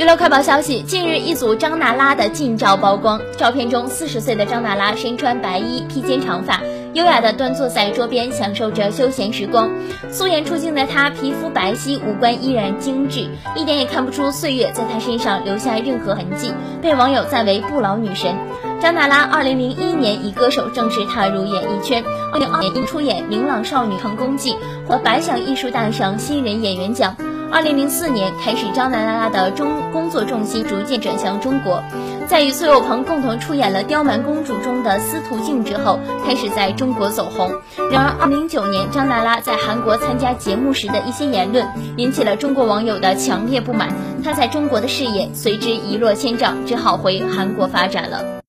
娱乐快报消息：近日，一组张娜拉的近照曝光。照片中，四十岁的张娜拉身穿白衣，披肩长发，优雅地端坐在桌边，享受着休闲时光。素颜出镜的她，皮肤白皙，五官依然精致，一点也看不出岁月在她身上留下任何痕迹，被网友赞为不老女神。张娜拉二零零一年以歌手正式踏入演艺圈，二零二年因出演《明朗少女成功记》，获百想艺术大赏新人演员奖。二零零四年开始，张娜拉的中工作重心逐渐转向中国，在与苏有朋共同出演了《刁蛮公主》中的司徒静之后，开始在中国走红。然而，二零零九年张娜拉在韩国参加节目时的一些言论，引起了中国网友的强烈不满，她在中国的事业随之一落千丈，只好回韩国发展了。